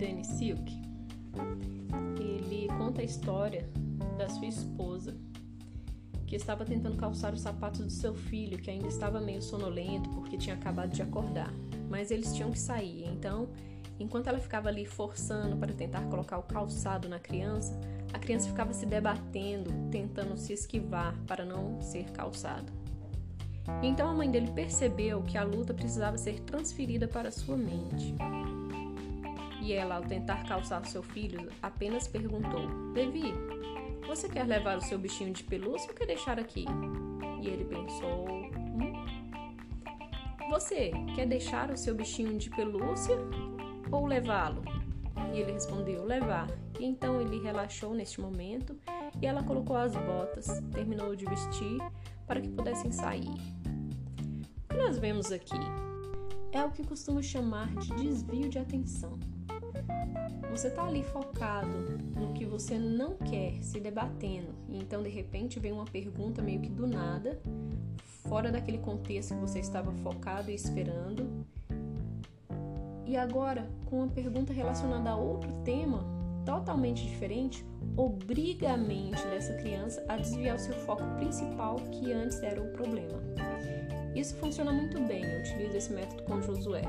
Danny Silk, ele conta a história da sua esposa, que estava tentando calçar os sapatos do seu filho, que ainda estava meio sonolento porque tinha acabado de acordar, mas eles tinham que sair. Então, enquanto ela ficava ali forçando para tentar colocar o calçado na criança, a criança ficava se debatendo, tentando se esquivar para não ser calçado. Então a mãe dele percebeu que a luta precisava ser transferida para sua mente. E ela, ao tentar calçar seu filho, apenas perguntou: Levi, você quer levar o seu bichinho de pelúcia ou quer deixar aqui? E ele pensou: hum? Você quer deixar o seu bichinho de pelúcia ou levá-lo? E ele respondeu: levar. E então ele relaxou neste momento e ela colocou as botas, terminou de vestir para que pudessem sair. O que nós vemos aqui é o que costumo chamar de desvio de atenção. Você está ali focado no que você não quer, se debatendo, e então de repente vem uma pergunta meio que do nada, fora daquele contexto que você estava focado e esperando. E agora, com uma pergunta relacionada a outro tema totalmente diferente, obriga a mente dessa criança a desviar o seu foco principal, que antes era o problema. Isso funciona muito bem, eu utilizo esse método com Josué.